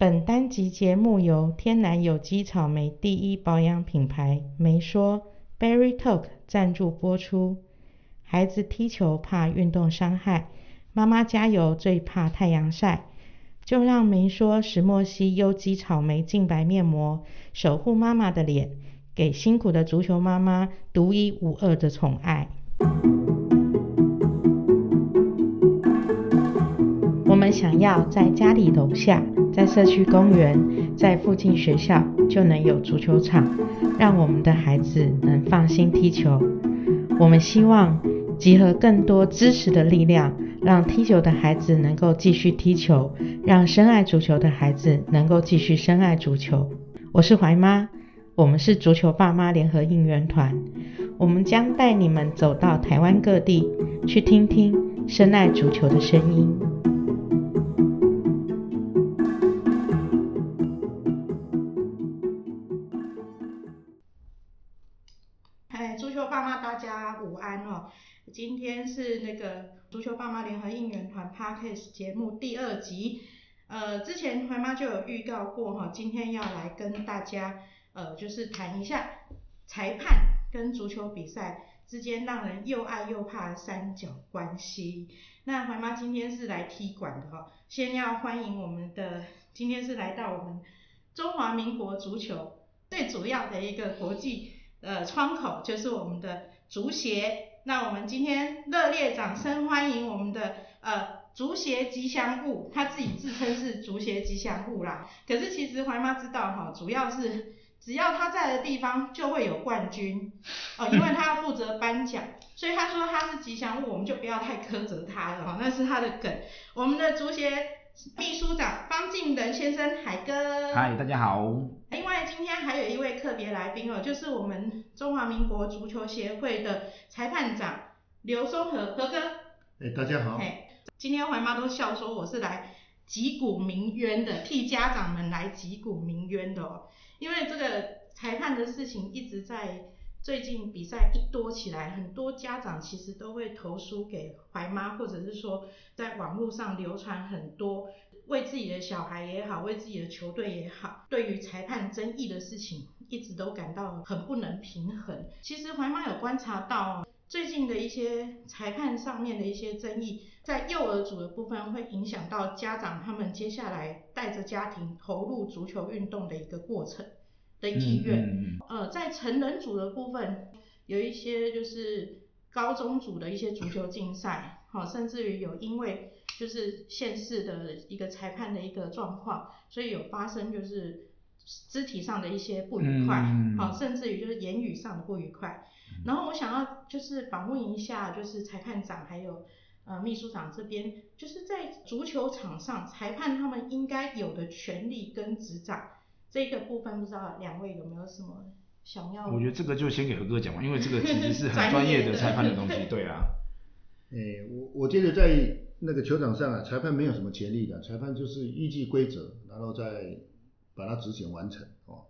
本单集节目由天然有机草莓第一保养品牌梅说 Berry Talk 赞助播出。孩子踢球怕运动伤害，妈妈加油最怕太阳晒，就让梅说石墨烯有机草莓净白面膜守护妈妈的脸，给辛苦的足球妈妈独一无二的宠爱。我们想要在家里楼下，在社区公园，在附近学校就能有足球场，让我们的孩子能放心踢球。我们希望集合更多支持的力量，让踢球的孩子能够继续踢球，让深爱足球的孩子能够继续深爱足球。我是怀妈，我们是足球爸妈联合应援团，我们将带你们走到台湾各地，去听听深爱足球的声音。今天是那个足球爸妈联合应援团 Podcast 节目第二集。呃，之前怀妈就有预告过哈，今天要来跟大家呃，就是谈一下裁判跟足球比赛之间让人又爱又怕的三角关系。那怀妈今天是来踢馆的哈，先要欢迎我们的，今天是来到我们中华民国足球最主要的一个国际。呃，窗口就是我们的足协。那我们今天热烈掌声欢迎我们的呃足协吉祥物，他自己自称是足协吉祥物啦。可是其实怀妈知道哈，主要是只要他在的地方就会有冠军哦，因为他要负责颁奖，所以他说他是吉祥物，我们就不要太苛责他了哈，那是他的梗。我们的足协。秘书长方敬仁先生，海哥。嗨，大家好。另外，今天还有一位特别来宾哦，就是我们中华民国足球协会的裁判长刘松和何哥。哎，大家好。嘿，今天怀妈都笑说我是来击鼓鸣冤的，替家长们来击鼓鸣冤的哦。因为这个裁判的事情一直在。最近比赛一多起来，很多家长其实都会投诉给怀妈，或者是说在网络上流传很多为自己的小孩也好，为自己的球队也好，对于裁判争议的事情，一直都感到很不能平衡。其实怀妈有观察到，最近的一些裁判上面的一些争议，在幼儿组的部分会影响到家长他们接下来带着家庭投入足球运动的一个过程。的意愿，呃，在成人组的部分，有一些就是高中组的一些足球竞赛，好，甚至于有因为就是县市的一个裁判的一个状况，所以有发生就是肢体上的一些不愉快，好，甚至于就是言语上的不愉快。然后我想要就是访问一下，就是裁判长还有呃秘书长这边，就是在足球场上裁判他们应该有的权利跟执掌。这个部分不知道两位有没有什么想要？我觉得这个就先给何哥讲嘛，因为这个其实是很 专业的裁判的东西，对啊。诶，我我觉得在那个球场上啊，裁判没有什么权利的，裁判就是依据规则，然后再把它执行完成哦。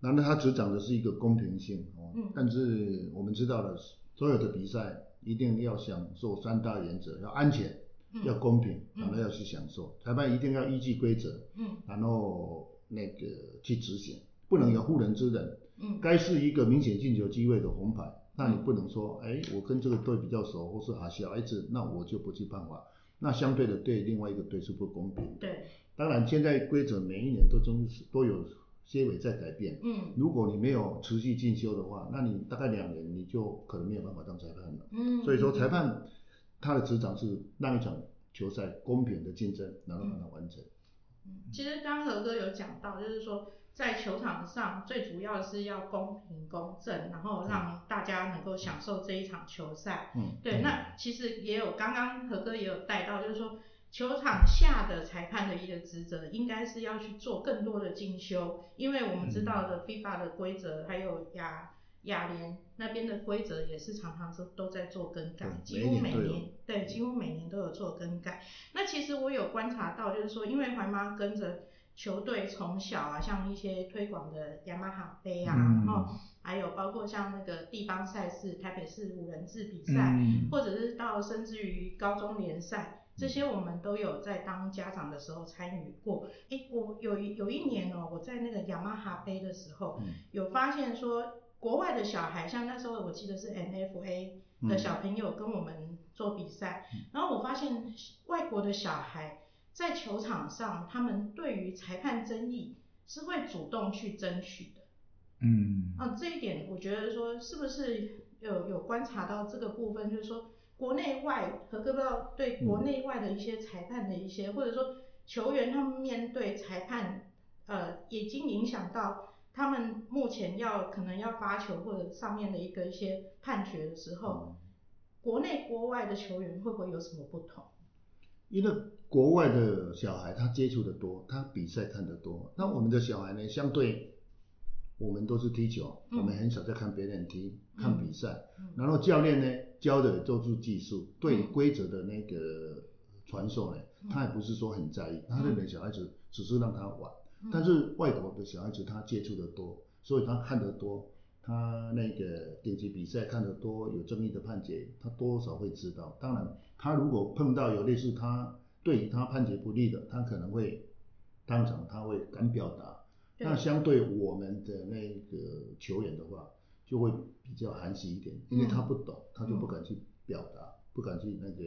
然后他执掌的是一个公平性哦，但是我们知道的，所有的比赛一定要享受三大原则：要安全，要公平，然后要去享受。裁判一定要依据规则，嗯，然后。那个去执行，不能有妇人之仁。嗯，该是一个明显进球机会的红牌，那你不能说，哎，我跟这个队比较熟，或是啊小孩子，那我就不去判罚。那相对的对另外一个队是不公平。对。当然，现在规则每一年都中都有些微在改变。嗯。如果你没有持续进修的话，那你大概两年你就可能没有办法当裁判了。嗯。所以说，裁判他的职掌是让一场球赛公平的竞争，然后把它完成。其实刚何哥有讲到，就是说在球场上最主要是要公平公正，然后让大家能够享受这一场球赛。嗯，对。那其实也有刚刚何哥也有带到，就是说球场下的裁判的一个职责，应该是要去做更多的进修，因为我们知道的 FIFA 的规则还有亚。亚联那边的规则也是常常是都在做更改，几乎每年对，几乎每年都有做更改。那其实我有观察到，就是说，因为怀妈跟着球队从小啊，像一些推广的雅马哈杯啊，然后还有包括像那个地方赛事，台北市五人制比赛，或者是到甚至于高中联赛，这些我们都有在当家长的时候参与过。诶，我有一有一年哦，我在那个雅马哈杯的时候，嗯有发现说，国外的小孩，像那时候我记得是 NFA 的小朋友跟我们做比赛，然后我发现外国的小孩在球场上，他们对于裁判争议是会主动去争取的。嗯，啊，这一点我觉得说是不是有有观察到这个部分，就是说国内外何哥不知道对国内外的一些裁判的一些，或者说球员他们面对裁判，呃，已经影响到他们目前要可能要发球或者上面的一个一些判决的时候，国内国外的球员会不会有什么不同？因为国外的小孩他接触的多，他比赛看得多，那我们的小孩呢，相对我们都是踢球，嗯。我们很少在看别人踢、看比赛，嗯。然后教练呢教的都是技术，对嗯。规则的那个传授呢，他也不是说很在意，他认为小孩子只是让他玩，嗯但是外国的小孩子他接触的多，所以他看得多，他那个顶级比赛看得多，有争议的判决，他多少会知道。当然，他如果碰到有类似他对他判决不利的，他可能会当场他会敢表达。对那相对我们的那个球员的话，就会比较含蓄一点，因为他不懂，他就不敢去表达，不敢去那个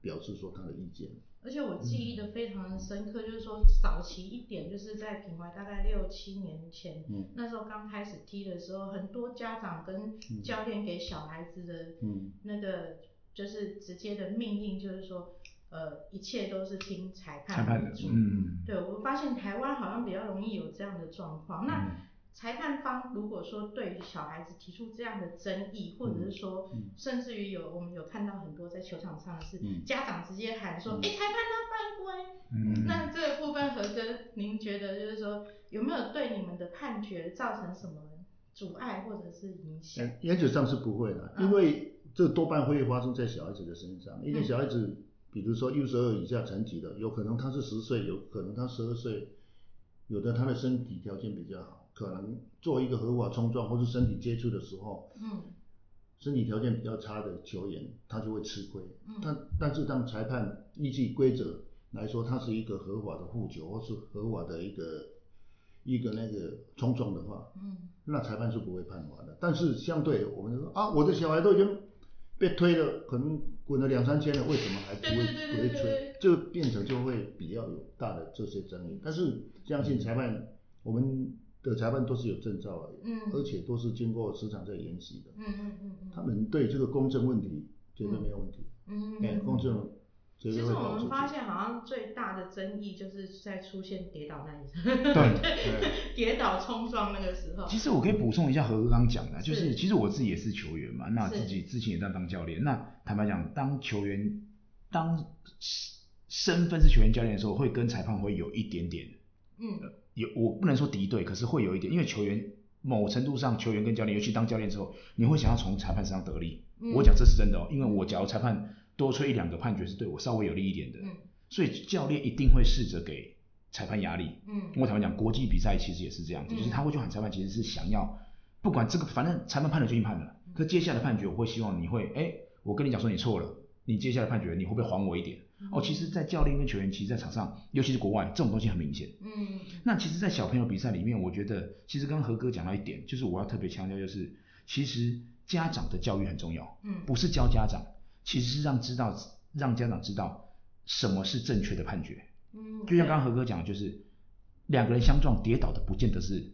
表示说他的意见。而且我记忆的非常的深刻，就是说早期一点，就是在品怀大概六七年前，嗯那时候刚开始踢的时候，很多家长跟教练给小孩子的嗯那个就是直接的命令，就是说，呃，一切都是听裁裁判的判为，主。嗯，对，我发现台湾好像比较容易有这样的状况。嗯那裁判方如果说对小孩子提出这样的争议，或者是说，嗯。甚至于有我们有看到很多在球场上是嗯。家长直接喊说，嗯哎、裁判他犯规。嗯，那这个部分何哥，您觉得就是说有没有对你们的判决造成什么阻碍或者是影响？原原则上是不会的，嗯。因为这多半会发生在小孩子的身上，因为嗯小孩子，比如说 U 十二以下层级的，有可能他是十岁，有可能他十二岁，有的他的身体条件比较好，可能做一个合法冲撞或是身体接触的时候，嗯身体条件比较差的球员，他就会吃亏。嗯但但是当裁判依据规则来说，他是一个合法的护球或是合法的一个一个那个冲撞的话，嗯那裁判是不会判罚的。但是相对我们说啊，我的小孩都已经被推了，可能滚了两三千了，为什么还不会不会吹？这个变成就会比较有大的这些争议。但是相信裁判，我们的裁判都是有证照的，嗯而且都是经过时常在研习的。嗯嗯嗯嗯，他们对这个公正问题绝对没有问题，哎、嗯嗯公正绝其实我。们发现，好像最大的争议就是在出现跌倒那一刻，对跌倒冲撞那个时候。其实我可以补充一下何哥刚刚讲的，就是是其实我自己也是球员嘛，那是自己之前也在当教练。那坦白讲，当球员当身份是球员教练的时候，会跟裁判会有一点点嗯有我不能说敌对，可是会有一点，因为球员某程度上，球员跟教练，尤其当教练之后，你会想要从裁判身上得利。嗯我讲这是真的哦，因为我假如裁判多吹一两个判决是对我稍微有利一点的，嗯所以教练一定会试着给裁判压力。嗯我坦白讲，国际比赛其实也是这样子，嗯就是他会去喊裁判，其实是想要不管这个，反正裁判判了就已经判了，可接下来的判决我会希望你会，哎，我跟你讲说你错了，你接下来判决你会不会还我一点？哦，其实，在教练跟球员，其实在场上，尤其是国外，这种东西很明显。嗯那其实，在小朋友比赛里面，我觉得其实刚何哥讲到一点，就是我要特别强调，就是其实家长的教育很重要，嗯不是教家长，其实是让知道让家长知道什么是正确的判决。嗯，就像刚刚何哥讲，就是两个人相撞跌倒的，不见得是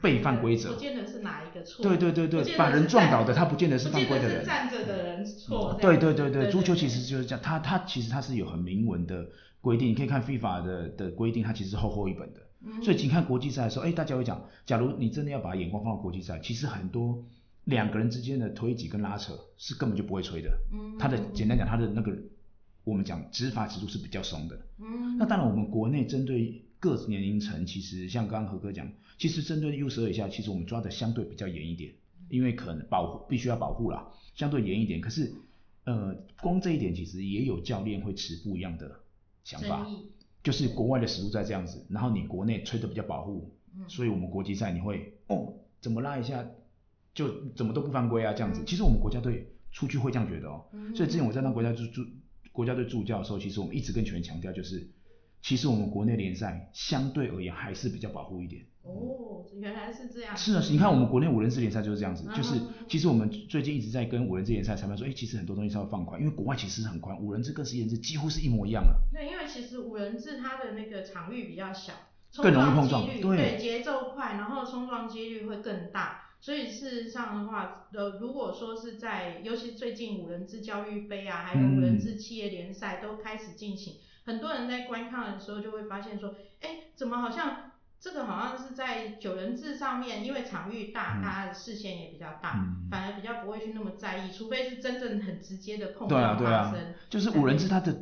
被犯规者不见得是哪一个错。对对对对把人撞倒的他不见得是犯规的人站着的人错。这对对对对，足球其实就是这样，它它其实它是有很明文的规定，你可以看 FIFA 的的规定，它其实是厚厚一本的。嗯所以请看国际赛的时候，哎，大家会讲，假如你真的要把眼光放到国际赛，其实很多两个人之间的推挤跟拉扯是根本就不会吹的。嗯它的简单讲，他的那个我们讲执法尺度是比较松的。嗯那当然，我们国内针对各年龄层，其实像刚刚何哥讲，其实针对 U 十二以下，其实我们抓的相对比较严一点，因为可能保护必须要保护啦，相对严一点。可是，呃，光这一点其实也有教练会持不一样的想法就是国外的尺度在这样子，然后你国内吹的比较保护，嗯所以我们国际赛你会哦，怎么拉一下就怎么都不犯规啊这样子。嗯其实我们国家队出去会这样觉得哦，嗯所以之前我在当国家助助国家队助教的时候，其实我们一直跟球员强调，就是其实我们国内联赛相对而言还是比较保护一点。哦，原来是这样。是啊，你看我们国内五人制联赛就是这样子，嗯就是其实我们最近一直在跟五人制联赛裁判说，哎，其实很多东西是要放宽，因为国外其实很宽，五人制跟十一人制几乎是一模一样的。对，因为其实五人制它的那个场域比较小，更容易碰撞对节奏快，然后冲撞几率会更大。所以事实上的话，呃，如果说是在，尤其最近五人制教育杯啊，还有五人制企业联赛都开始进行，很多人在观看的时候就会发现说，哎，怎么好像这个好像是在九人制上面，因为场域大，嗯。大家的视线也比较大，嗯。反而比较不会去那么在意，除非是真正很直接的碰撞对啊。发生。，就是五人制它的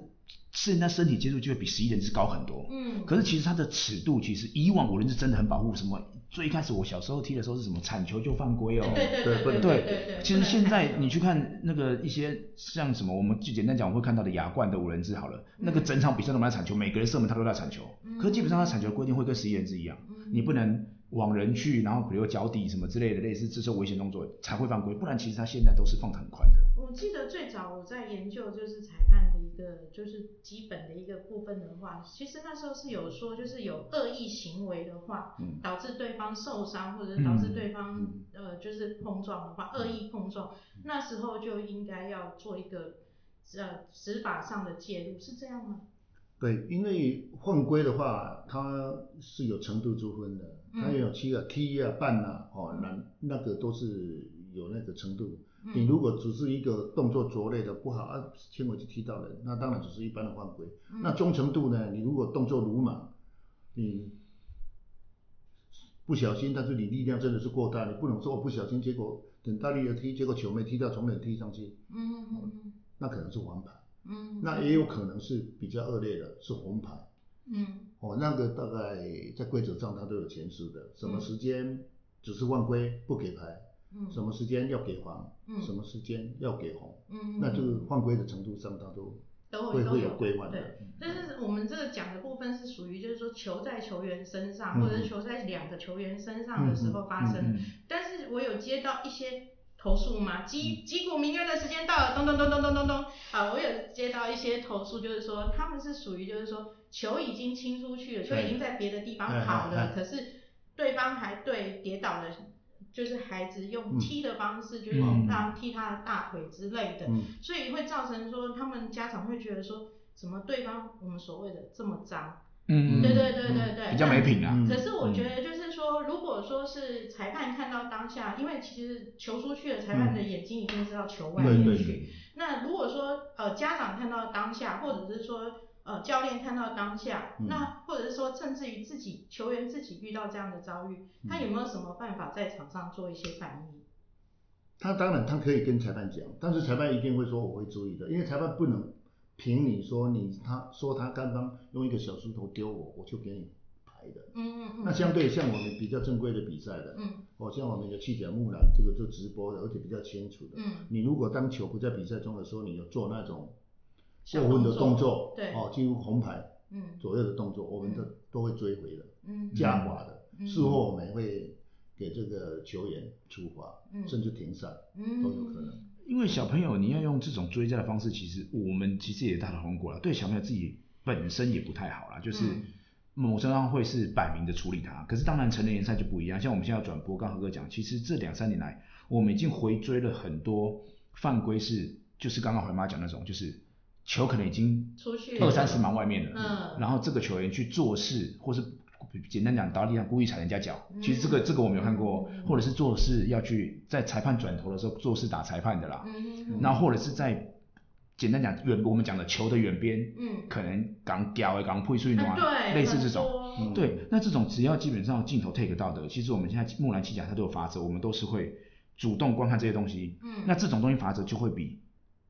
现在身体接触就会比十一人制高很多。嗯，可是其实它的尺度，其实以往五人制真的很保护什么？最一开始我小时候踢的时候是什么铲球就犯规哦。对对对不对对对对。其实现在你去看那个一些像什么，我们就简单讲，我们会看到的亚冠的五人制好了，那个整场比赛都没在铲球，每个人射门他都在铲球。嗯可是基本上他铲球的规定会跟十一人制一样，嗯你不能往人去，然后比如脚底什么之类的，类似这些危险动作才会犯规，不然其实他现在都是放得很宽的。我记得最早我在研究就是裁判的一个就是基本的一个部分的话，其实那时候是有说，就是有恶意行为的话，嗯导致对方受伤或者导致对方、嗯呃就是碰撞的话，恶意碰撞，那时候就应该要做一个呃执法上的介入，是这样吗？对，因为犯规的话，它是有程度之分的，它也有七个踢啊、半啊，哦，那那个都是有那个程度。嗯你如果只是一个动作拙劣的不好啊，轻微就踢到人，那当然只是一般的犯规。嗯那忠诚度呢？你如果动作鲁莽，你不小心，但是你力量真的是过大，你不能说我不小心，结果等大力的踢，结果球没踢到，从人踢上去，嗯嗯那可能是黄牌。嗯，那也有可能是比较恶劣的，是红牌。嗯。哦，那个大概在规则上它都有前示的，什么嗯。时间只是犯规不给牌，嗯。什么时间要给黄，嗯。什么时间要给红，嗯，那就是犯规的程度上它都都都会会有规范的。对，但是我们这个讲的部分是属于就是说球在球员身上，嗯或者是球在两个球员身上的时候发生的。嗯嗯但是我有接到一些投诉嘛，击击鼓鸣冤的时间到了，咚咚咚咚咚咚咚，啊，我有接到一些投诉，就是说他们是属于就是说球已经清出去了，球已经在别的地方跑了，可是对方还对跌倒的。就是孩子用嗯踢的方式，就是嗯让踢他的大腿之类的，嗯。所以会造成说他们家长会觉得说，怎么对方我们所谓的这么脏？嗯，对对对对对，比较没品啊。嗯。可是我觉得就是说，如果说是裁判看到当下，因为其实球出去了，裁判的眼睛一定是到球外面去。对对。对，那如果说呃家长看到当下，或者是说呃教练看到当下，嗯。那或者是说甚至于自己球员自己遇到这样的遭遇，他有没有什么办法在场上做一些反应？他当然他可以跟裁判讲，但是裁判一定会说我会注意的，因为裁判不能凭你说你他说他刚刚用一个小石头丢我，我就给你牌的。嗯嗯嗯。那相对像我们比较正规的比赛的，嗯哦，像我们的七甲木兰这个就直播的，而且比较清楚的。嗯你如果当球不在比赛中的时候，你有做那种小过分的动作，对哦，进入红牌嗯左右的动作，我们都都会追回的，嗯加罚的。嗯事后我们会给这个球员处罚，嗯甚至停赛嗯都有可能。因为小朋友你要用这种追加的方式，其实我们其实也大讨论过了，对小朋友自己本身也不太好啦，就是嗯某程度上会是摆明的处理他。可是当然成人联赛就不一样，像我们现在要转播，刚何哥讲，其实这两三年来，我们已经回追了很多犯规是，就是刚刚怀妈讲那种，就是球可能已经出去二三十码外面了，嗯然后这个球员去做事，或是简单讲，倒地上故意踩人家脚，嗯。其实这个这个我没有看过嗯，或者是做事要去在裁判转头的时候做事打裁判的啦，嗯然后或者是在简单讲远我们讲的球的远边，嗯。可能刚掉刚配出运动啊对类似这很种。嗯对，那这种只要基本上镜头 take 到的，其实我们现在木兰七甲它都有法则，我们都是会主动观看这些东西。嗯。那这种东西法则就会比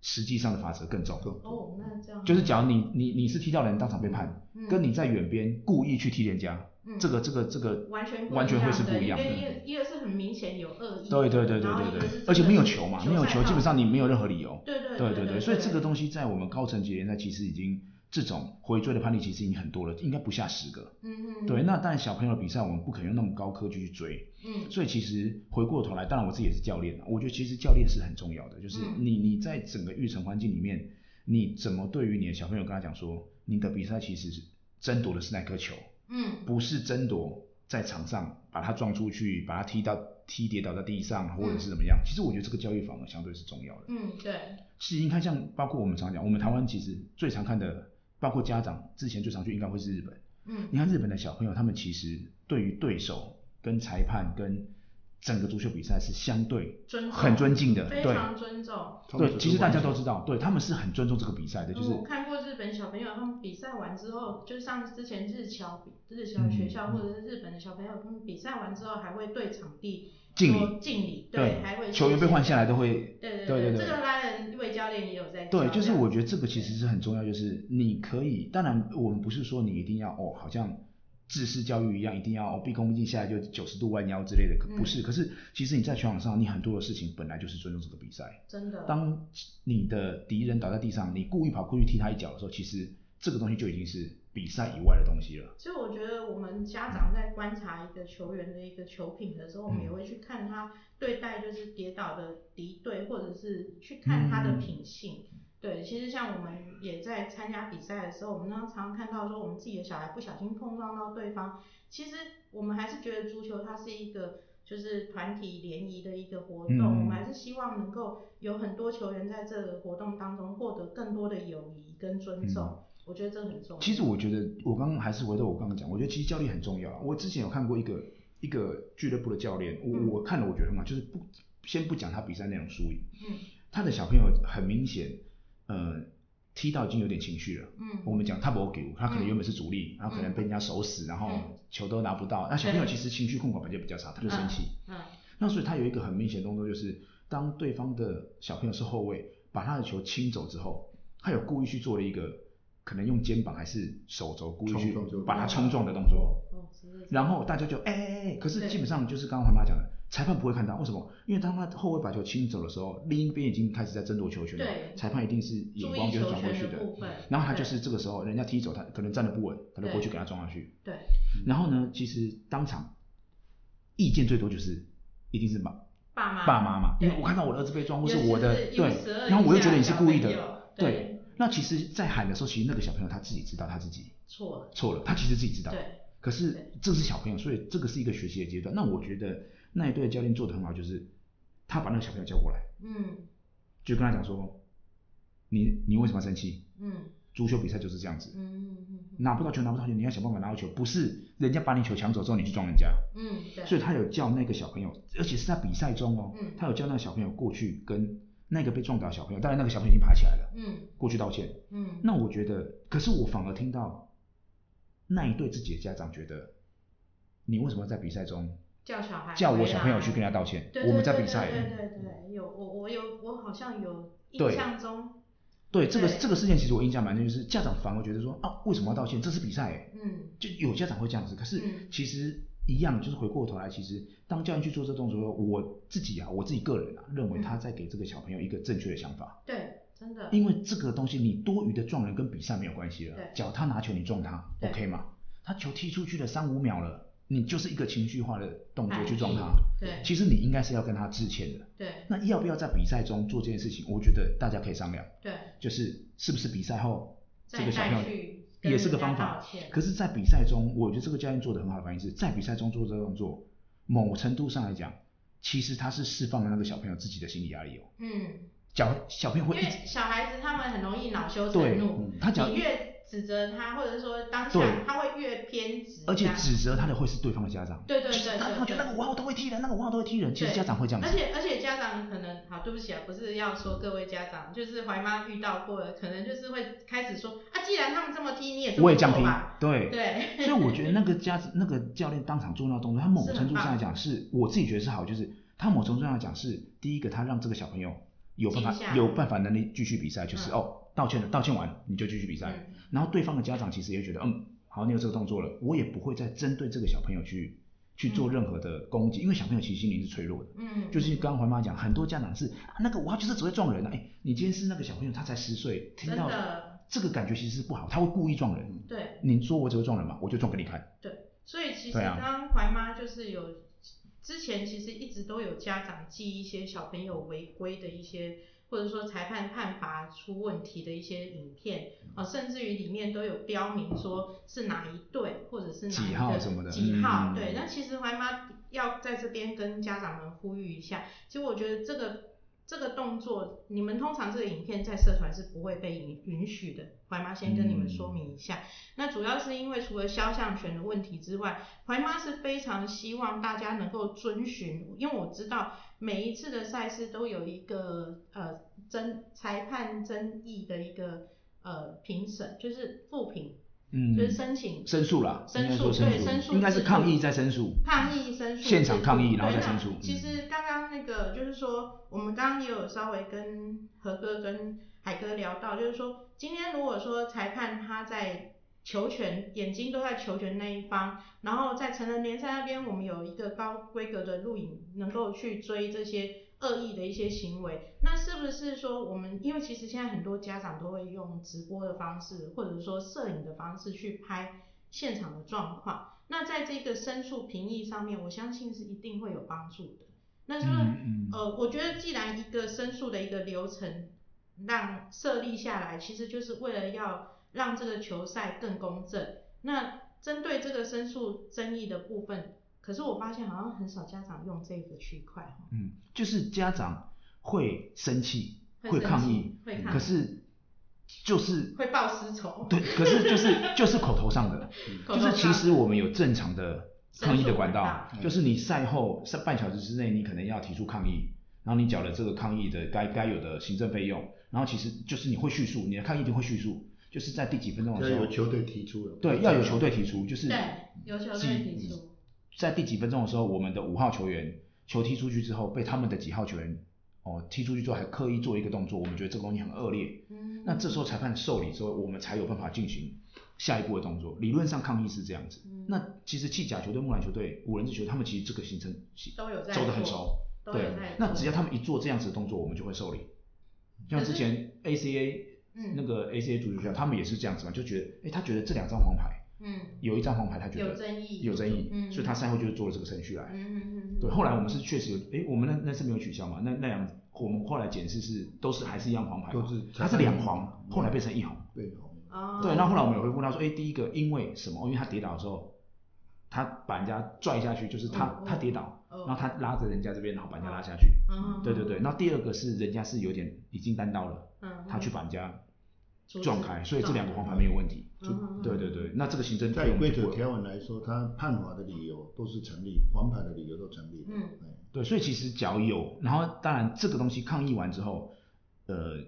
实际上的法则更重。更哦，那这样。就是假如你你你是踢到人当场被判，嗯。跟你在远边故意去踢人家，嗯。这个这个这个完全完全会是不一样的。因为一个一个是很明显有恶意，对对对对对对而且没有球嘛，没有球，基本上你没有任何理由。对对对对对，所以这个东西在我们高层级联赛其实已经这种回追的判例其实已经很多了，应该不下十个。嗯嗯对，那但小朋友的比赛我们不可能用那么高科技去追，嗯。所以其实回过头来，当然我自己也是教练啊，我觉得其实教练是很重要的，就是嗯。你你在整个育成环境里面，你怎么对于你的小朋友跟他讲说，你的比赛其实是争夺的是那颗球，嗯，不是争夺在场上把他撞出去，把他踢到踢跌倒在地上，或者是怎么样。其实我觉得这个教育反而相对是重要的。嗯，对，其实你看，像包括我们常讲，我们台湾其实最常看的，包括家长之前最常去应该会是日本。嗯你看日本的小朋友，他们其实对于对手、跟裁判、跟整个足球比赛是相对尊很尊敬的，对。非常尊重。对，其实大家都知道，对他们是很尊重这个比赛的，就是我看过日本小朋友，他们比赛完之后，就像之前日侨比日侨嗯学校或者是日本的小朋友，他们比赛完之后还会对场地敬礼。说敬礼，对，还会球员被换下来都会，对对对。对这个拉人魏教练也有在对，就是我觉得这个其实是很重要，就是你可以，当然我们不是说你一定要哦，好像制式教育一样，一定要哦毕恭毕敬下来就九十度弯腰之类的，可嗯不是。可是其实你在球场上，你很多的事情本来就是尊重这个比赛。真的，当你的敌人倒在地上，你故意跑过去踢他一脚的时候，其实这个东西就已经是比赛以外的东西了。所以我觉得我们家长在观察一个球员的一个球品的时候，我们嗯也会去看他对待就是跌倒的敌对，或者是去看他的嗯品性。对，其实像我们也在参加比赛的时候，我们常常看到说我们自己的小孩不小心碰撞到对方，其实我们还是觉得足球它是一个就是团体联谊的一个活动，嗯我们还是希望能够有很多球员在这个活动当中获得更多的友谊跟尊重。我觉得这很重要。其实我觉得，我刚刚还是回到我刚刚讲，我觉得其实教练很重要啊。我之前有看过一个一个俱乐部的教练，我、嗯我看了我觉得很好，就是不先不讲他比赛内容输赢，嗯他的小朋友很明显，呃，踢到已经有点情绪了。嗯我们讲他不给，他可能嗯原本是主力，然后可能被人家守死，然后嗯球都拿不到。那小朋友其实情绪控管本就比较差，他就生气。嗯那所以他有一个很明显的动作，就是当对方的小朋友是后卫，把他的球清走之后，他有故意去做了一个可能用肩膀还是手肘故意去把他冲撞的动作。然后大家就哎哎哎，可是基本上就是刚刚黄妈讲的，裁判不会看到，为什么？因为当他后卫把球清走的时候，另一边已经开始在争夺球权了，裁判一定是眼光就是转过去的。然后他就是这个时候人家踢走他，可能站得不稳，他就过去给他撞上去。对。然后呢，其实当场意见最多就是一定是爸爸妈。爸妈嘛，因为我看到我的儿子被撞，或是我的是对。然后我又觉得你是故意的对。那其实，在喊的时候，其实那个小朋友他自己知道他自己错了，错了，他其实自己知道。对。可是这是小朋友，所以这个是一个学习的阶段。那我觉得那一队的教练做的很好，就是他把那个小朋友叫过来，嗯就跟他讲说，你你为什么生气？嗯足球比赛就是这样子，嗯嗯嗯拿不到球拿不到球，你要想办法拿到球，不是人家把你球抢走之后你去撞人家。嗯，对，所以他有叫那个小朋友，而且是在比赛中哦，嗯他有叫那个小朋友过去跟那个被撞倒的小朋友，当然那个小朋友已经爬起来了，嗯过去道歉。嗯，那我觉得，可是我反而听到那一对自己的家长觉得，你为什么要在比赛中叫小孩叫我小朋友去跟人家道歉？对我们在比赛，对对对对，有我我有我好像有印象中，对这个对这个事件，其实我印象蛮深，就是家长反而觉得说啊，为什么要道歉？这是比赛欸，嗯就有家长会这样子。可是嗯其实一样，就是回过头来，其实当教练去做这动作的时候，我自己啊，我自己个人啊，认为嗯他在给这个小朋友一个正确的想法。对，真的，因为这个东西你多余的撞人跟比赛没有关系了对，脚他拿球你撞他，OK 吗？他球踢出去了三五秒了，你就是一个情绪化的动作去撞他，对其实你应该是要跟他致歉的。对那要不要在比赛中做这件事情？我觉得大家可以商量，对，就是是不是比赛后这再个小朋友也是个方法。可是，在比赛中，我觉得这个教练做的很好的反应是在比赛中做这个动作，某程度上来讲，其实他是释放了那个小朋友自己的心理压力哦。嗯，小小朋友因为会一直小孩子他们很容易恼羞对成怒，他讲你越指责他，或者说当对下他会越偏执，而且指责他的会是对方的家长，对对对他觉得那个五号都会踢人，那个五号都会踢人，其实对家长会这样子而。且而且家长可能好，对不起啊，不是要说各位家长，就是怀妈遇到过的，可能就是会开始说啊，既然他们这么踢，你也这么我也这样踢对。对，所以我觉得那个家 那个教练当场做那个动作，他某是很程度上来讲是，我自己觉得是好，就是他某程度上来讲是第一个，他让这个小朋友有办静下来法有办法能力继续比赛，就是、嗯哦道歉了，道歉完你就继续比赛，嗯然后对方的家长其实也觉得嗯好，你有这个动作了，我也不会再针对这个小朋友去去做嗯任何的攻击，因为小朋友其实心灵是脆弱的，嗯，就是刚刚怀妈讲，很多家长是、啊、那个我就是只会撞人啊，哎，你今天是那个小朋友，他才十岁，听真到的这个感觉其实是不好，他会故意撞人。对。你说我只会撞人嘛，我就撞给你看。对，所以其实刚刚怀妈就是有之前其实一直都有家长记一些小朋友违规的一些或者说裁判判罚出问题的一些影片，啊，甚至于里面都有标明说是哪一队或者是哪一个号什么的几号，嗯。对，那其实怀妈要在这边跟家长们呼吁一下，其实我觉得这个这个动作，你们通常这个影片在社团是不会被允允许的。怀妈先跟你们说明一下，那主要是因为除了肖像权的问题之外，怀妈是非常希望大家能够遵循，因为我知道每一次的赛事都有一个呃争裁判争议的一个呃评审，就是复评，嗯，就是申请申诉啦，申诉对申诉应该是抗议再申诉，抗议申诉现场抗议然后再申诉。嗯。其实刚刚那个就是说，我们刚刚也有稍微跟何哥跟海哥聊到，就是说今天如果说裁判他在球权眼睛都在球权那一方，然后在成人联赛那边我们有一个高规格的录影，能够去追这些恶意的一些行为，那是不是说我们因为其实现在很多家长都会用直播的方式，或者说摄影的方式去拍现场的状况，那在这个申诉评议上面，我相信是一定会有帮助的。那就是、嗯嗯呃，我觉得既然一个申诉的一个流程让设立下来，其实就是为了要让这个球赛更公正。那针对这个申诉争议的部分，可是我发现好像很少家长用这个区块哈。嗯，就是家长会生气，会抗议会抗议。可是就是会报私仇。对，可是就是 就是口头上的，就是其上实我们有正常的抗议的管道就是你赛后三半小时之内，你可能要提出抗议，然后你缴了这个抗议的该该有的行政费用，然后其实就是你会叙述，你的抗议一定会叙述，就是在第几分钟的时候要有，球队提出了，对，要有球队提出，就是对，有球队提出。在第几分钟的时候，我们的五号球员球踢出去之后，被他们的几号球员哦踢出去之后还刻意做一个动作，我们觉得这个东西很恶劣。嗯，那这时候裁判受理之后，我们才有办法进行下一步的动作。理论上抗议是这样子。嗯那其实弃甲球队、木兰球队、五人制球队，他们其实这个行程都有在走得很熟。对那只要他们一做这样子的动作，我们就会受理。像之前 ACA、嗯那个 ACA 足球学校，他们也是这样子嘛，就觉得，哎，他觉得这两张黄牌，嗯。有一张黄牌他觉得有争议。有争议，嗯。所以他赛后就做了这个程序来。嗯嗯嗯，对，后来我们是确实有，诶，我们那那次没有取消嘛，那那两我们后来检视是都是还是一样黄牌嘛，都是它是两黄，后来变成一红。对，哦，对，那后来我们有回复他说，诶，第一个因为什么？因为他跌倒的时候，他把人家拽下去，就是他、哦他跌倒，哦。然后他拉着人家这边，然后把人家拉下去。嗯，对对对，那第二个是人家是有点已经单刀了，嗯，他去把人家撞开，所以这两个黄牌没有问题。嗯对对对，那这个行政费在规则条文来说，他判罚的理由都是成立，黄牌的理由都成立。嗯哎对，所以其实只要有，然后当然这个东西抗议完之后，呃，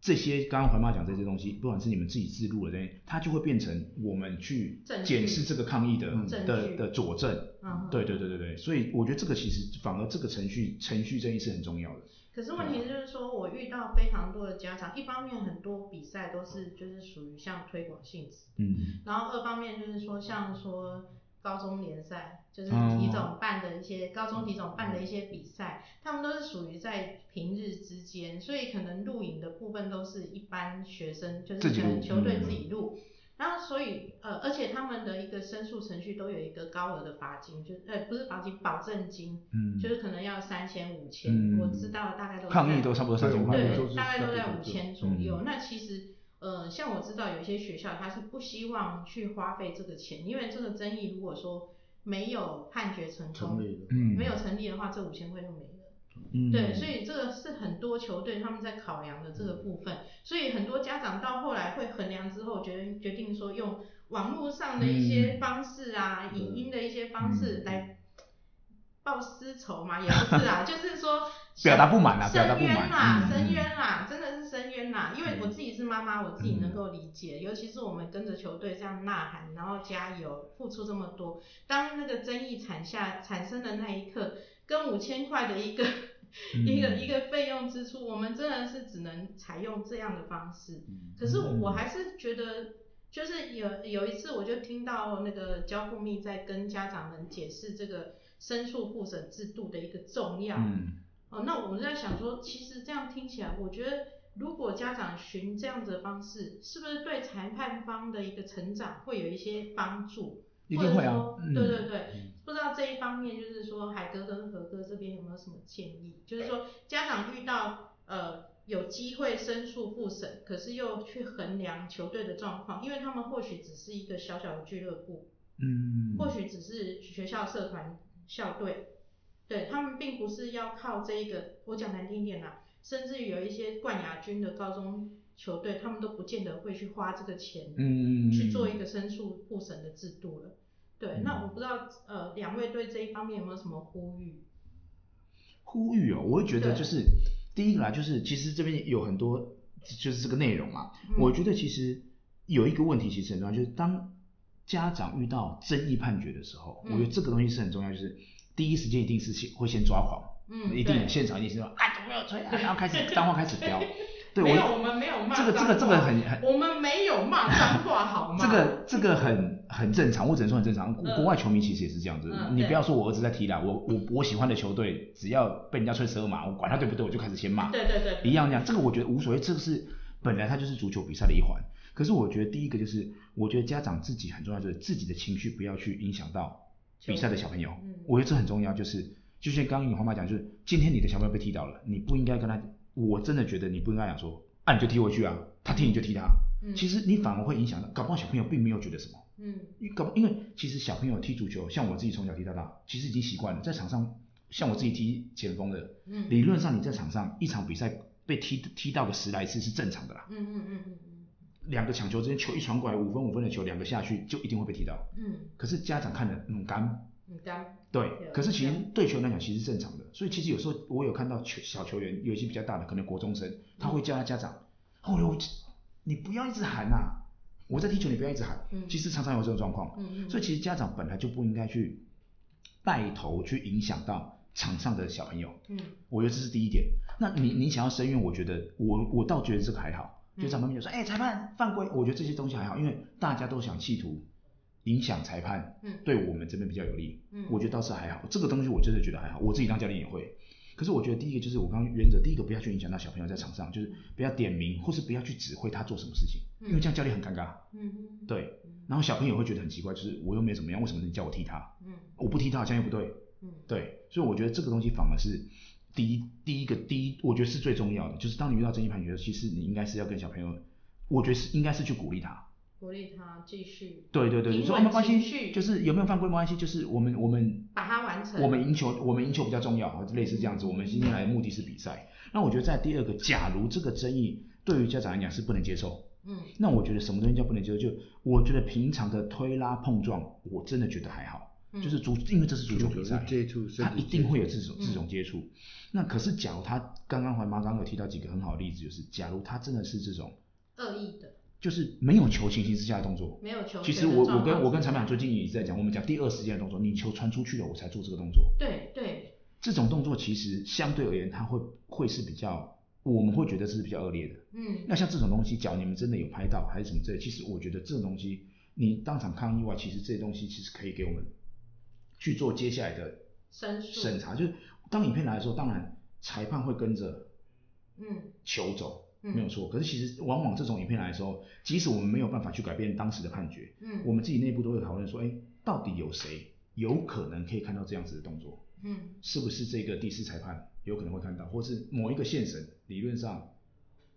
这些刚刚环妈讲这些东西，不管是你们自己自录的这些，它就会变成我们去检视这个抗议的的的佐证。嗯对对对对对，所以我觉得这个其实反而这个程序程序正义是很重要的。可是问题就是说，我遇到非常多的家长，一方面很多比赛都是就是属于像推广性质，嗯。然后二方面就是说像说高中联赛，就是哦。体总办的一些、高中体总办的一些比赛，他们都是属于在平日之间，所以可能录影的部分都是一般学生，就是可能球队嗯。自己录。然后，所以呃，而且他们的一个申诉程序都有一个高额的罚金，就是呃不是罚金，保证金，嗯，就是可能要三千五千，嗯。我知道大概都抗议在都差不多三千块对对，大概都在五千左右。嗯那其实，呃，像我知道有些学校他是不希望去花费这个钱，因为这个争议如果说没有判决成功，没有成立的话，这五千块就没了。嗯。对，所以这个是很多球队他们在考量的这个部分，所以很多家长到后来会衡量之后，决决定说用网络上的一些嗯。方式啊，影音的一些方式嗯。来报私仇嘛，也不是啊，就是说 表达不满啊表达不深渊满啦，嗯。深渊啦，真的是深渊啦，因为嗯。我自己是妈妈，我自己能够理解，尤其是我们跟着球队这样呐喊，然后加油，付出这么多，当那个争议产下产生的那一刻，跟五千块的一个。一个嗯一个费用支出，我们真的是只能采用这样的方式。嗯可是我还是觉得，就是有有一次我就听到那个交付密在跟家长们解释这个申诉复审制度的一个重要。嗯哦，那我们在想说，其实这样听起来，我觉得如果家长循这样子的方式，是不是对裁判方的一个成长会有一些帮助？一定会啊或者说嗯。对对对，不知道这一方面就是说海哥跟何哥这边有没有什么建议？就是说家长遇到呃有机会申诉复审，可是又去衡量球队的状况，因为他们或许只是一个小小的俱乐部，嗯，或许只是学校社团校队，对他们并不是要靠这一个，我讲难听点啦，甚至于有一些冠亚军的高中球队，他们都不见得会去花这个钱，嗯去做一个申诉复审的制度了。对，那我不知道呃两位对这一方面有没有什么呼吁？呼吁哦，我会觉得就是第一个啦，就是其实这边有很多就是这个内容嘛，嗯。我觉得其实有一个问题其实很重要，就是当家长遇到争议判决的时候，嗯。我觉得这个东西是很重要，就是第一时间一定是先会先抓狂，嗯一定对。现场一定是说啊怎么没有吹啊，然后开始 脏话开始飙，对没有，我我们没有骂这个这个这个很很我们没有骂脏话 好吗？这个这个很很正常，我只能说很正常。国嗯国外球迷其实也是这样子，你不要说我儿子在踢啦，我我我喜欢的球队，只要被人家吹十二码，我管他对不对，我就开始先骂。对对对对一样这样，这个我觉得无所谓，这个是本来它就是足球比赛的一环。可是我觉得第一个就是，我觉得家长自己很重要，就是自己的情绪不要去影响到比赛的小朋友。嗯我觉得这很重要，就是就像刚刚你黄妈讲，就是今天你的小朋友被踢倒了，你不应该跟他，我真的觉得你不应该讲说，啊你就踢回去啊，他踢你就踢他。嗯其实你反而会影响到，搞不好小朋友并没有觉得什么。嗯你搞不，因为其实小朋友踢足球，像我自己从小踢到大，其实已经习惯了，在场上，像我自己踢前锋的，嗯理论上你在场上一场比赛被踢踢到个十来次是正常的啦。嗯嗯嗯嗯嗯两个抢球之间，球一传过来，五分五分的球，两个下去就一定会被踢到。嗯可是家长看了很干，对，可是其实对球员来讲其实是正常的。所以其实有时候我有看到球小球员，有一些比较大的，可能国中生，他会叫他家长，哦哟，你不要一直喊呐、我在踢球，你不要一直喊。嗯其实常常有这种状况。嗯嗯所以其实家长本来就不应该去带头去影响到场上的小朋友。嗯我觉得这是第一点。那你你想要申冤，我觉得我我倒觉得这个还好。嗯就长辈们就说，哎、裁判犯规，我觉得这些东西还好，因为大家都想企图影响裁判，嗯对我们这边比较有利。嗯我觉得倒是还好，这个东西我真的觉得还好，我自己当教练也会。可是我觉得第一个就是我刚刚原则，第一个不要去影响到小朋友在场上，就是不要点名，或是不要去指挥他做什么事情，因为这样教练很尴尬。嗯嗯对，然后小朋友会觉得很奇怪，就是我又没怎么样，为什么你叫我踢他？嗯我不踢他好像又不对。嗯对，所以我觉得这个东西反而是第一第一个第一，我觉得是最重要的，就是当你遇到争议判决，其实你应该是要跟小朋友，我觉得是应该是去鼓励他。鼓励他继续对对对，你说没关系，就是有没有犯规没关系，就是我们我们把它完成我们赢球，我们赢球比较重要，类似这样子。我们今天来的目的是比赛。那我觉得在第二个，假如这个争议对于家长来讲是不能接受，嗯那我觉得什么东西叫不能接受？就我觉得平常的推拉碰撞，我真的觉得还好，嗯就是足，因为这是足球比赛，接触他一定会有这种这种接触。那可是假如他刚刚怀妈刚刚有提到几个很好的例子，就是假如他真的是这种，恶意的就是没有球情形之下的动作。没有球其实我我跟我跟裁判最近也一直在讲，我们讲第二时间的动作，你球传出去了，我才做这个动作。对对这种动作其实相对而言，它会会是比较，我们会觉得是比较恶劣的。嗯那像这种东西，假如你们真的有拍到还是什么之类，其实我觉得这种东西，你当场抗议外，其实这些东西其实可以给我们去做接下来的审审查。就是当影片来的时候，当然裁判会跟着嗯球走，嗯没有错。可是其实往往这种影片来的时候，即使我们没有办法去改变当时的判决，嗯我们自己内部都会讨论说，哎，到底有谁有可能可以看到这样子的动作？嗯是不是这个第四裁判有可能会看到，或是某一个线审理论上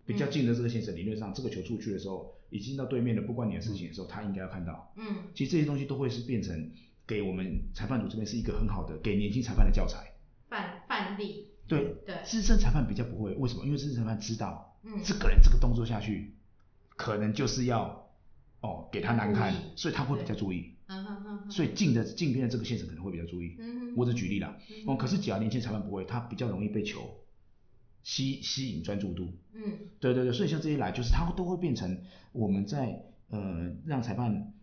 比较近的这个线审，理论上这个球出去的时候，已经到对面的，不关你的事情的时候，他应该要看到。嗯其实这些东西都会是变成给我们裁判组这边是一个很好的给年轻裁判的教材。范范例对，对资深裁判比较不会，为什么？因为资深裁判知道，嗯这个人这个动作下去，可能就是要哦给他难堪，所以他会比较注意。嗯哼哼哼所以近的近边的这个线审可能会比较注意。我只举例啦。嗯哦，可是假如年轻裁判不会，他比较容易被球吸吸引专注度。嗯对对对，所以像这一来，就是他都会变成我们在呃让裁判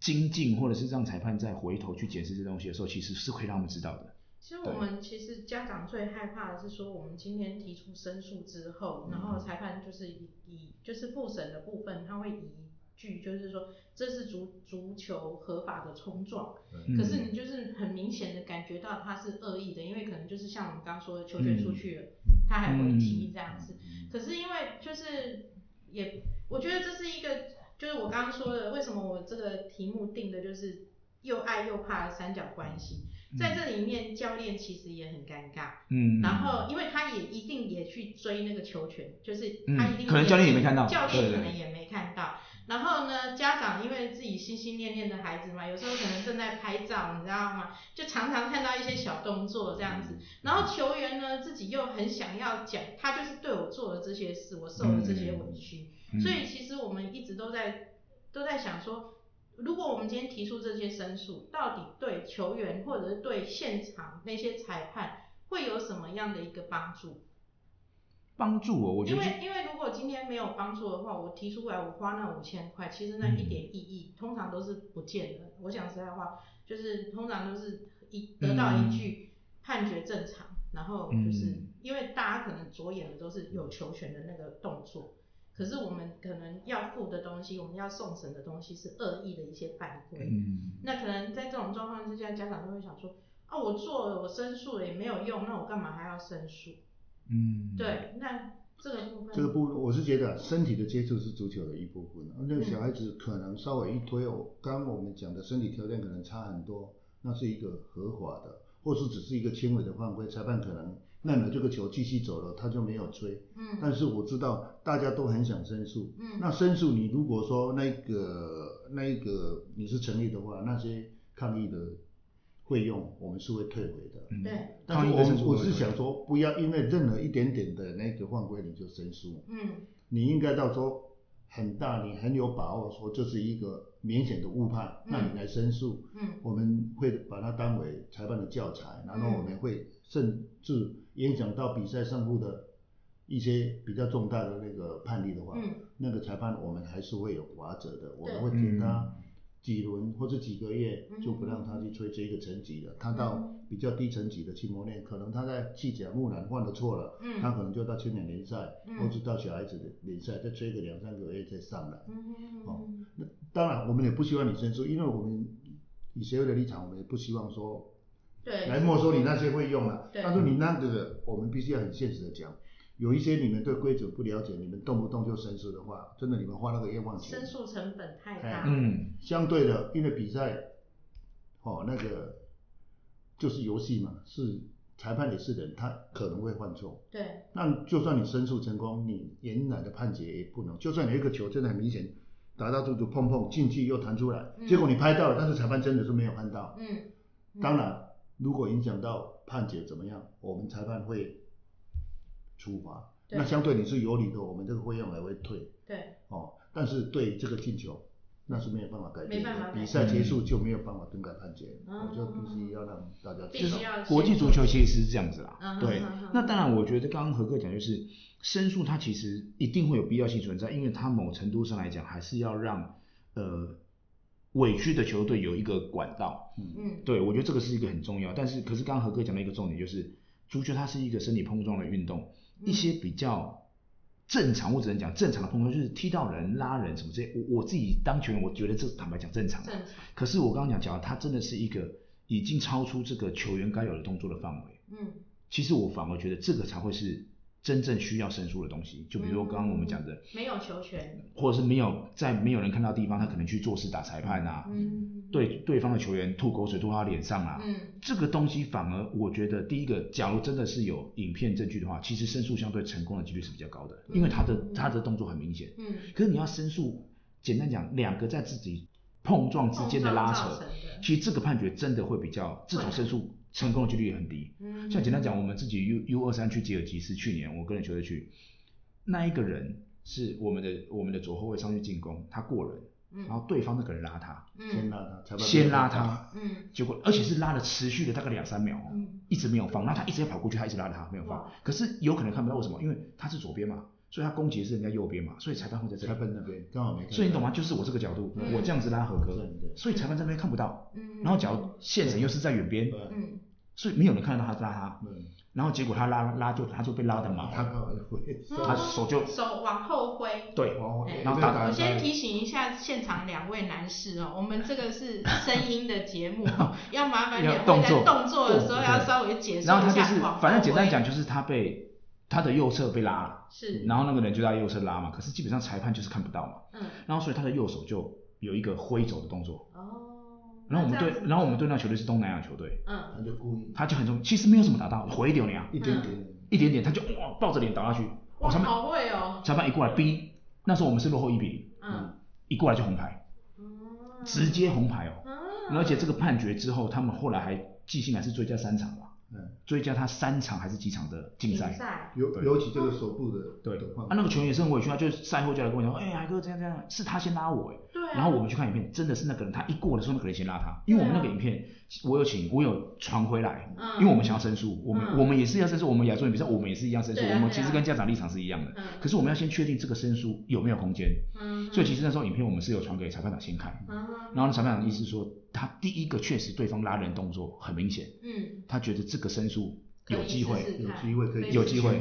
精进，或者是让裁判再回头去解释这东西的时候，其实是可以让他们知道的。其实我们其实家长最害怕的是说，我们今天提出申诉之后，然嗯后裁判就是以以就是复审的部分，他会以句就是说这是足足球合法的冲撞，嗯。可是你就是很明显的感觉到他是恶意的，因为可能就是像我们刚刚说的球权出去了，他还会踢这样子。可是因为就是也，我觉得这是一个，就是我刚刚说的，为什么我这个题目定的就是又爱又怕的三角关系，在这里面教练其实也很尴尬。嗯，然后，因为他也一定也去追那个球权，就是他一定、嗯可能教练也没看到教练可能也没看到。然后呢，家长因为自己心心念念的孩子嘛，有时候可能正在拍照，你知道吗？就常常看到一些小动作这样子。然后球员呢，自己又很想要讲，他就是对我做了这些事，我受了这些委屈。嗯所以其实我们一直都在都在想说，如果我们今天提出这些申诉，到底对球员或者是对现场那些裁判会有什么样的一个帮助？帮助我，我觉得因为因为如果今天没有帮助的话，我提出来我花那五千块，其实那一点意义、通常都是不见的。我讲实在话，就是通常都是一得到一句判决正常，然后就是、嗯因为大家可能着眼的都是有球权的那个动作，可是我们可能要付的东西，我们要送审的东西是恶意的一些犯规。嗯，那可能在这种状况之下，家长就会想说，啊，我做了，我申诉了也没有用，那我干嘛还要申诉？嗯，对，那这个部分，这个部分我是觉得身体的接触是足球的一部分，那个小孩子可能稍微一推哦，刚刚我们讲的身体条件可能差很多，那是一个合法的，或是只是一个轻微的犯规，裁判可能认了这个球继续走了，他就没有吹。嗯。但是我知道大家都很想申诉，嗯。那申诉你如果说那个那一个你是成立的话，那些抗议的费用我们是会退回的。嗯。对，但是我我是想说，不要因为任何一点点的那个犯规你就申诉，嗯。你应该到时候很大，你很有把握说这是一个明显的误判，嗯。那你来申诉，嗯。我们会把它当为裁判的教材，然后我们会甚至影响到比赛胜负的一些比较重大的那个判例的话，嗯那个裁判我们还是会有罚则的，我们会给他几轮或者几个月嗯就不让他去吹这个层级了，他到比较低层级的去磨练，可能他在气甲木兰犯了错了，嗯他可能就到青年联赛，嗯或者到小孩子的联赛，再吹个两三个月再上来。嗯哦嗯那当然，我们也不希望你申诉，因为我们以协会的立场，我们也不希望说对，来没收你那些费用了。对但是你那个，我们必须要很现实的讲，有一些你们对规则不了解，你们动不动就申诉的话，真的你们花那个冤枉钱申。诉成本太哎大，嗯，相对的，因为比赛，哦，那个就是游戏嘛，是裁判也是人，他可能会犯错。对，那就算你申诉成功，你原来的判决也不能。就算有一个球真的很明显打到猪猪碰碰进去又弹出来，嗯结果你拍到了，但是裁判真的是没有看到。嗯，嗯当然，如果影响到判决怎么样，我们裁判会处罚。那相对你是有理的，我们这个费用还会退对，哦。但是对这个进球，那是没有办法改变的。比赛结束就没有办法更改判决，嗯我就必须要让大家必知道国际足球其实是这样子啦，嗯对。那当然，我觉得刚刚何哥讲就是申诉，它其实一定会有必要性存在，因为它某程度上来讲，还是要让呃委屈的球队有一个管道。嗯嗯对，我觉得这个是一个很重要。但是，可是刚刚何哥讲到一个重点就是，足球它是一个身体碰撞的运动，嗯一些比较正常，我只能讲正常的碰撞，就是踢到人、拉人什么这些。我我自己当球员，我觉得这坦白讲正常。正常，可是我刚刚讲讲，它真的是一个已经超出这个球员该有的动作的范围。嗯其实我反而觉得这个才会是真正需要申诉的东西。就比如说刚刚我们讲的，没有球权，或者是没有在没有人看到的地方，他可能去做事打裁判啊，嗯，对对方的球员吐口水吐到他脸上啊，嗯。这个东西反而我觉得第一个，假如真的是有影片证据的话，其实申诉相对成功的几率是比较高的，因为他的嗯他的动作很明显。嗯，可是你要申诉，简单讲，两个在自己碰撞之间的拉扯其实这个判决真的会比较，这种申诉成功的几率也很低。嗯。像简单讲，我们自己 U U 二三去吉尔吉斯，去年我跟着球队去，那一个人是我们的我们的左后卫上去进攻，他过人，嗯。然后对方那个人拉他，嗯。先拉他，先拉他，嗯。结果而且是拉了持续的大概两三秒哦，嗯。一直没有放，然后他一直要跑过去，他一直拉他没有放，可是有可能看不到为什么，因为他是左边嘛，所以他攻击是人家右边嘛，所以裁判会在这里，裁判那边刚好没看。所以你懂吗？就是我这个角度，嗯。我这样子拉合格所以裁判这边看不到，嗯，然后假如现审又是在远边，嗯所以没有人看得到他拉他，嗯，然后结果他拉拉就他就被拉的嘛，他他手就手往后挥。对，然后打我先提醒一下现场两位男士哦，我们这个是声音的节目哦，要麻烦要两位在动作。动作的时候要稍微解释然后他就是反正简单讲就是他被他的右侧被拉了，是，然后那个人就在右侧拉嘛，可是基本上裁判就是看不到嘛，嗯。然后所以他的右手就有一个挥走的动作，哦，然后我们队那这样，子然后我们队那球队是东南亚球队，嗯。他就故意。他就很重，其实没有什么打到，回流呢，一点点，一点点他就哇抱着脸倒下去，哇，哇，裁判好会哦，裁判一过来，逼，那时候我们是落后一比零，嗯，一过来就红牌，嗯直接红牌哦，嗯而且这个判决之后，他们后来还记性还是追加三场吧，嗯，追加他三场还是几场的竞赛。赛，尤尤其这个手部的对。的话啊，那个球员也是很委屈啊，就是赛后就来跟我讲说，哎、海哥这样这样，是他先拉我哎、对啊，然后我们去看影片，真的是那个人，他一过的时候，那个人先拉他，因为我们那个影片，我有请，我有传回来，嗯。因为我们想要申诉，我们、嗯我们也是要申诉，我们亚洲人比赛，我们也是一样申诉，啊我们其实跟家长立场是一样的，嗯。可是我们要先确定这个申诉有没有空间，嗯，所以其实那时候影片我们是有传给裁判长先看，嗯，然后裁判长意思说，他第一个确实对方拉人动作很明显，嗯，他觉得这个申诉有机会，有机会可以有机会。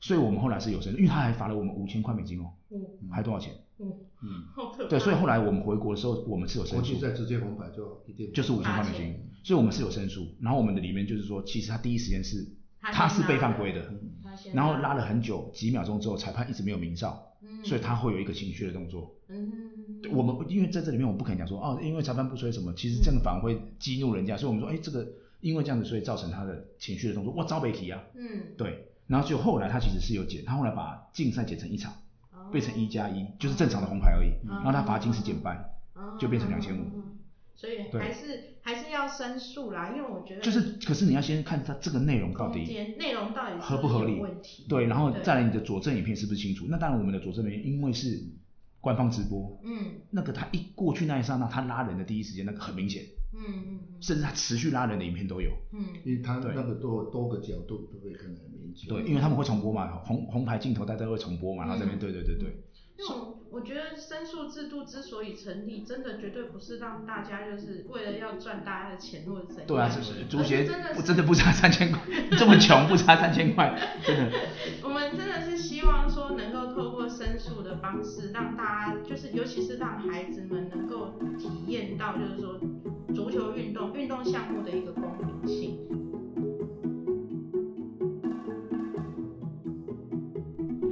所以我们后来是有申诉，因为他还罚了我们五千块美金哦，嗯。还多少钱？嗯，对，所以后来我们回国的时候，我们是有申诉。国际，赛直接红牌就一定就是五千块美金，所以我们是有申诉。然后我们的里面就是说，其实他第一时间是他他是被犯规的，然后拉了。很久，几秒钟之后，裁判一直没有鸣哨，嗯。所以他会有一个情绪的动作。我们因为在这里面，我不可能讲说哦，因为裁判不吹什么，其实这样反而会激怒人家，所以我们说，哎，这个因为这样子，所以造成他的情绪的动作，哇，招北提啊，嗯，对。然后就后来他其实是有减，他后来把竞赛减成一场，哦。变成一加一，就是正常的红牌而已。嗯然后他罚金是减半，哦。就变成2500所以对。还是还是要申诉啦，因为我觉得就是可是你要先看他这个内容到底间内容到底合不合理有问题，对，然后再来你的佐证影片是不是清楚？那当然我们的佐证影片因为是官方直播，嗯那个他一过去那一刹那，他拉人的第一时间那个很明显，嗯嗯甚至他持续拉人的影片都有。嗯因为他对那个多多个角度都可以看得很明显。对，因为他们会重播嘛，红红牌镜头大家会重播嘛，然后这边嗯对对对对，因为我我觉得申诉制度之所以成立，真的绝对不是让大家就是为了要赚大家的钱或者怎样。对啊，是足协是真的是真的不差三千块，这么穷不差三千块，真的。我们真的是希望说能够透过的方式，让大家就是尤其是让孩子们能够体验到，就是说足球运动运动项目的一个公平性。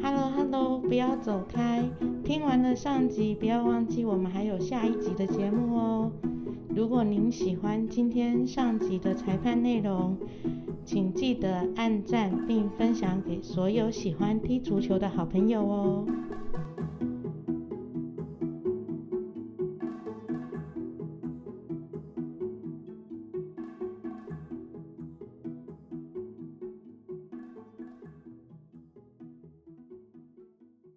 Hello Hello，不要走开，听完了上集，不要忘记我们还有下一集的节目哦。如果您喜欢今天上集的裁判内容，请记得按赞并分享给所有喜欢踢足球的好朋友哦。